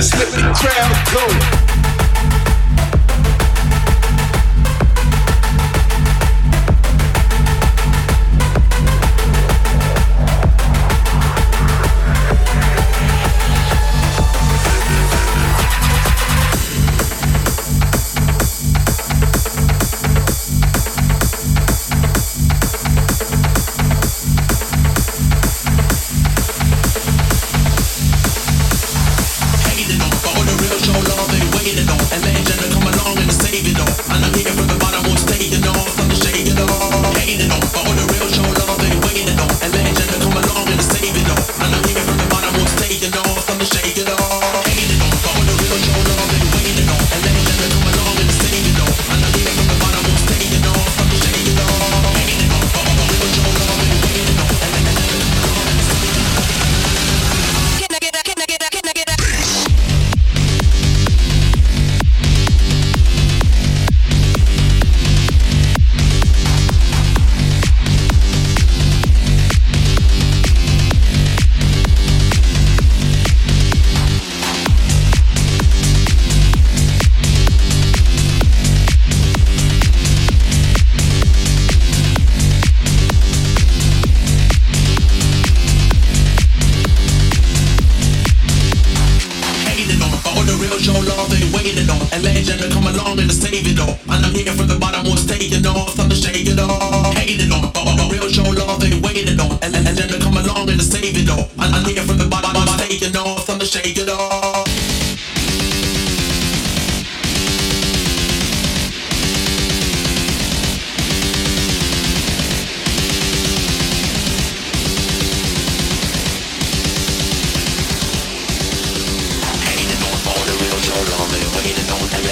just let the crowd go.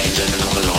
Days in another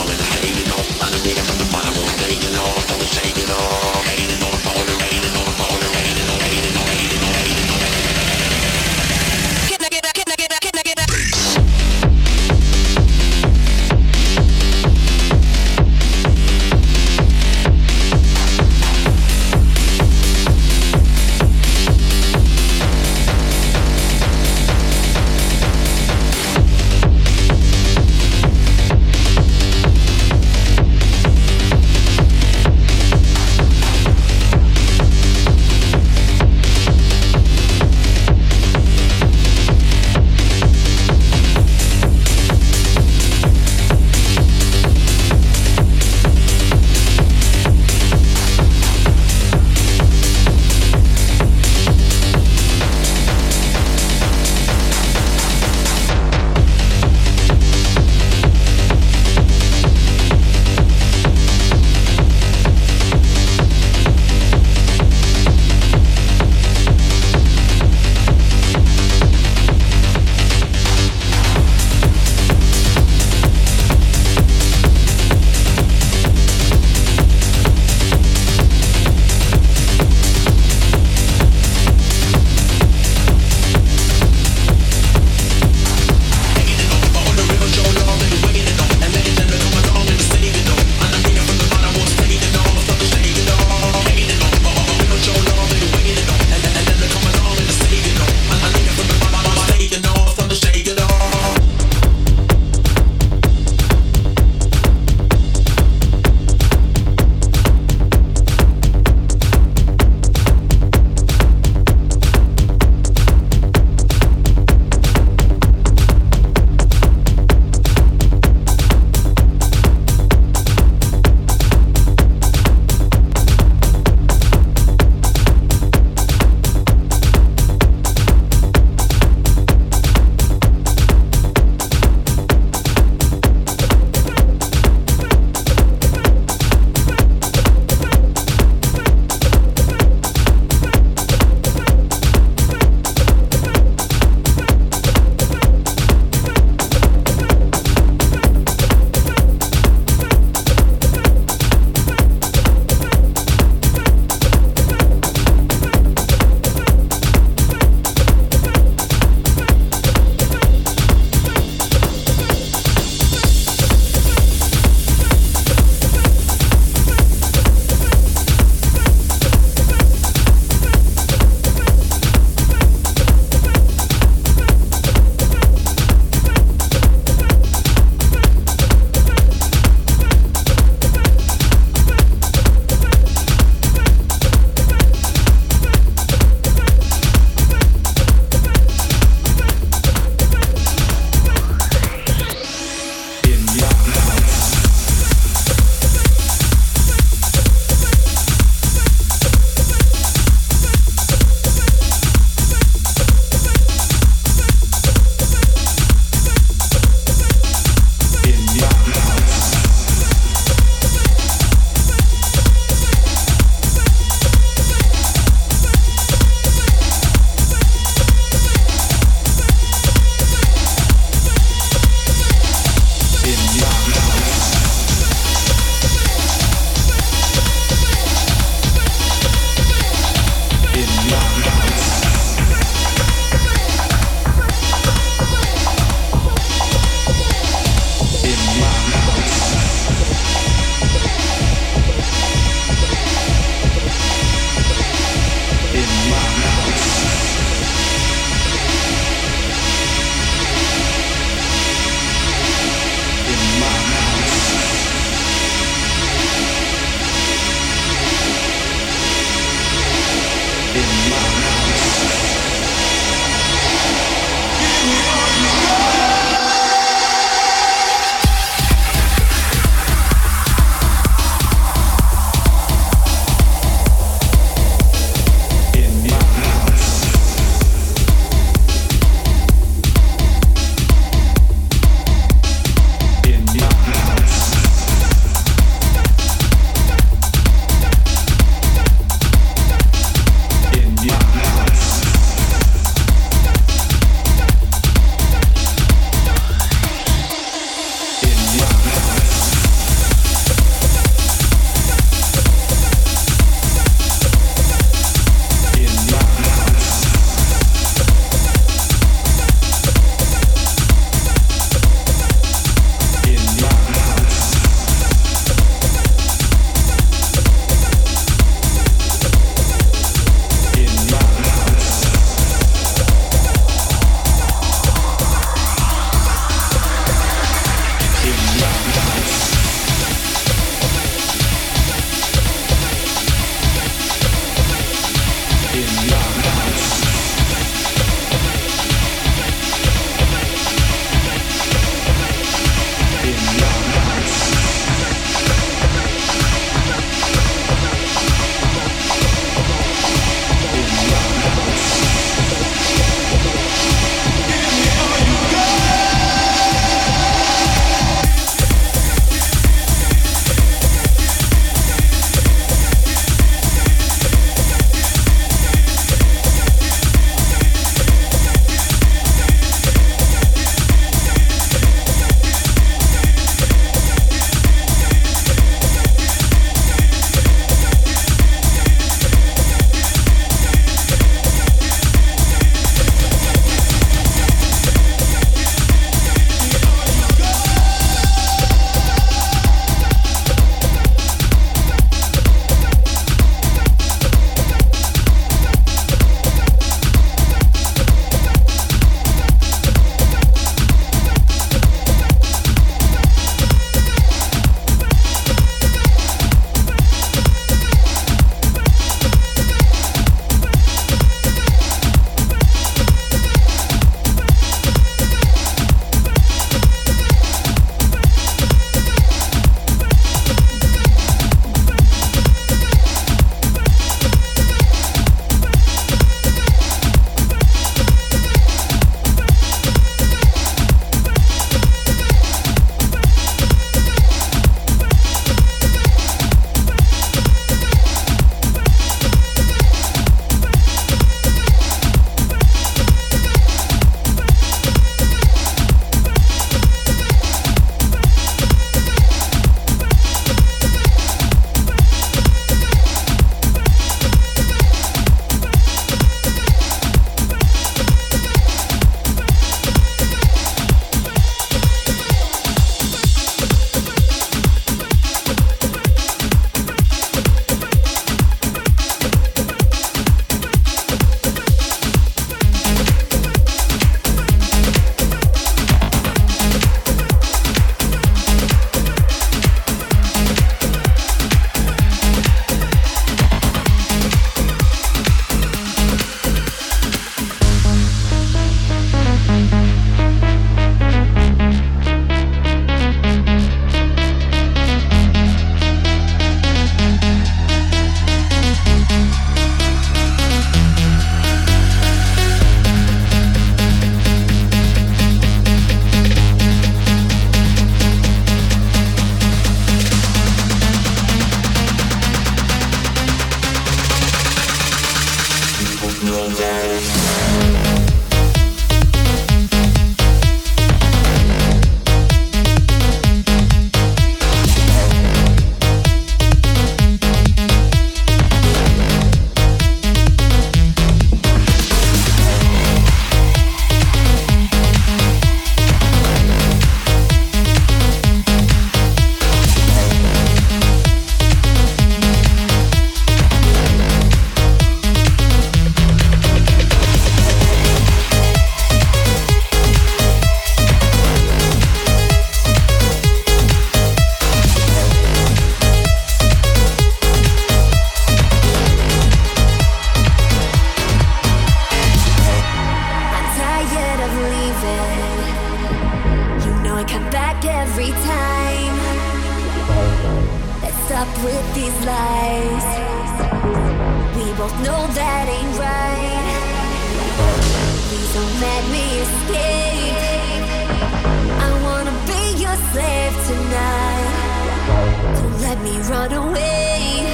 me run away.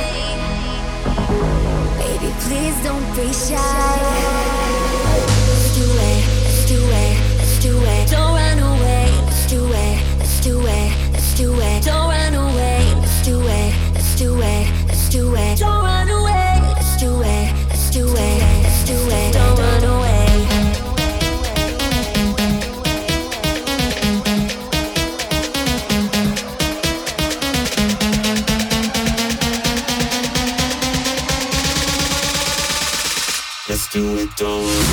Baby, please don't be shy. Let's do it, let's do it, let's do it. Don't run away. Let's do it, let's do it, let's do it. Don't run away. Let's do it, let's do it. don't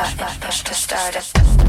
push, push, push to start it.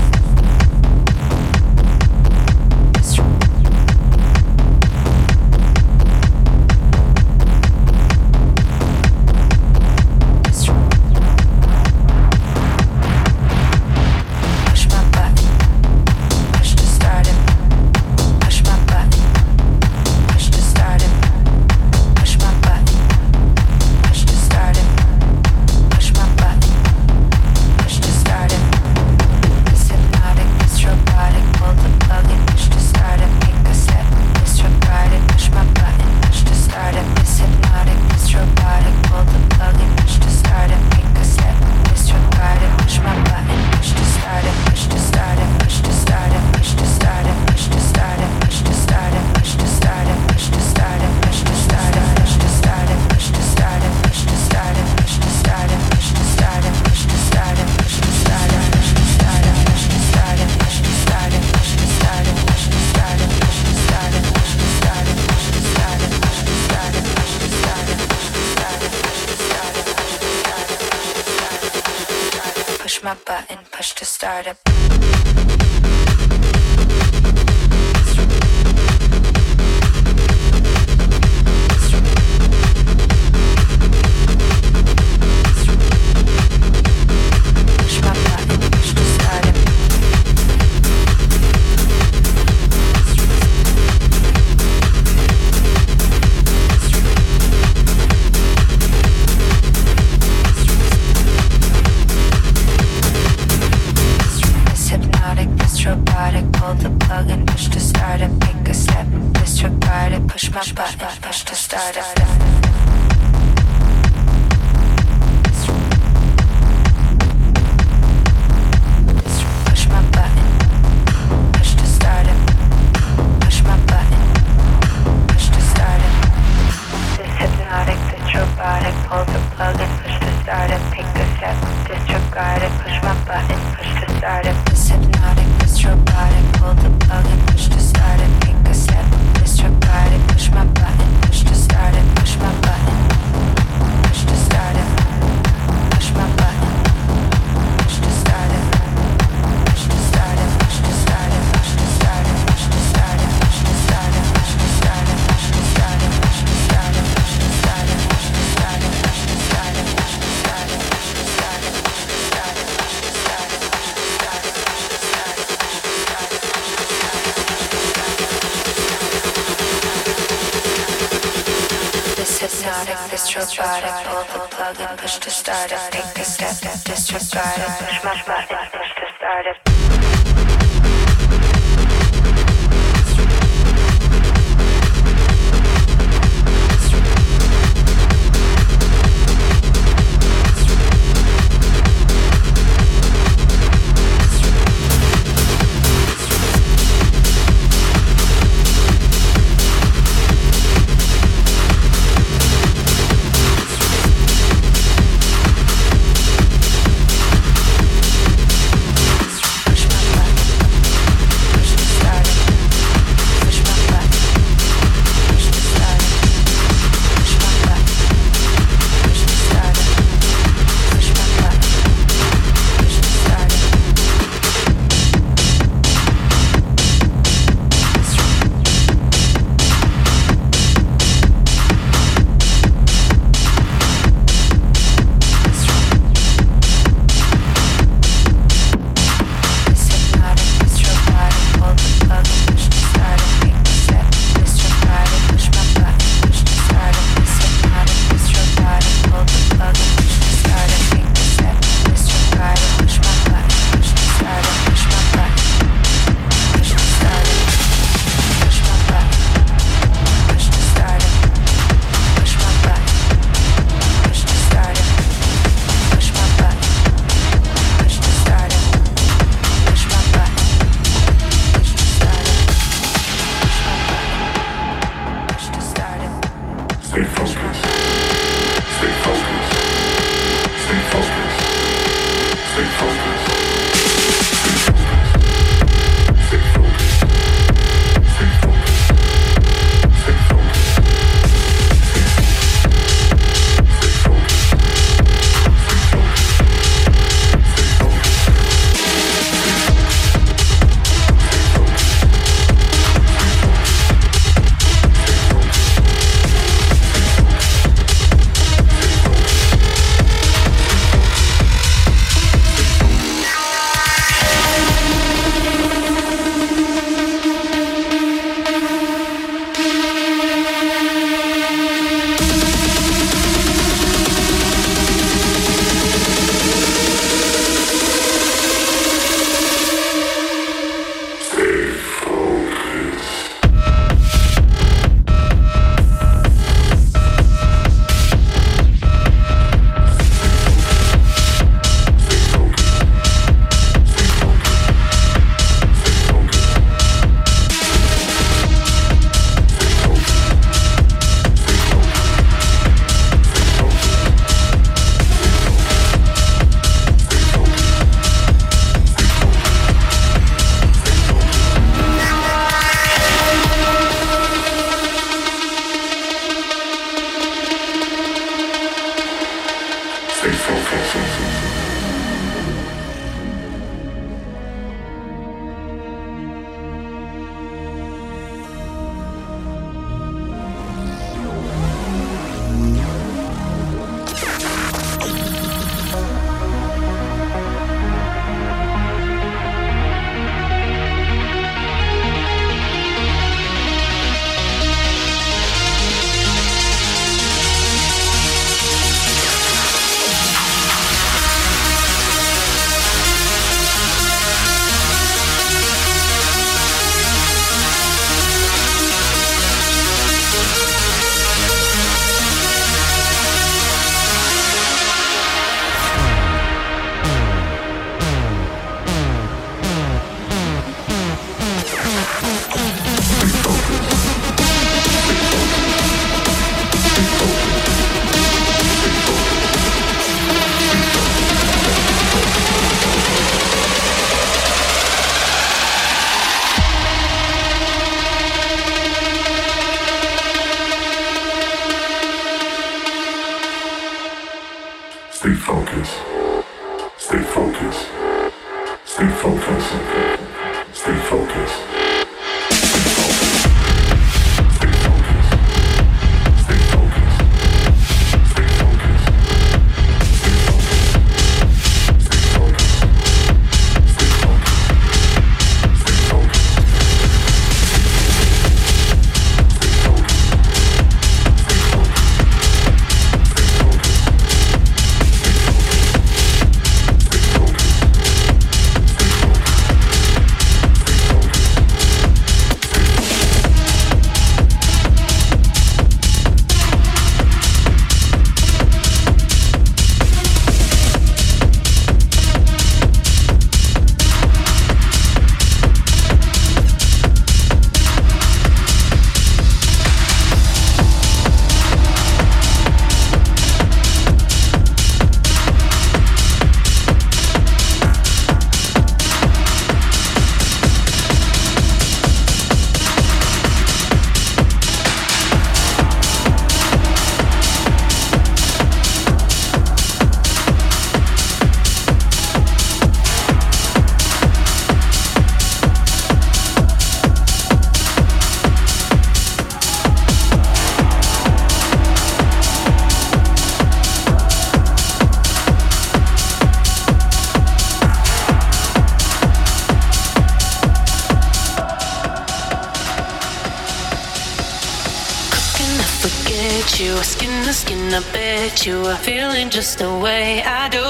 You are feeling just the way I do.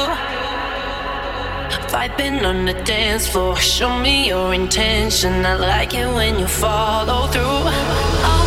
Vibing on the dance floor, show me your intention. I like it when you follow through. I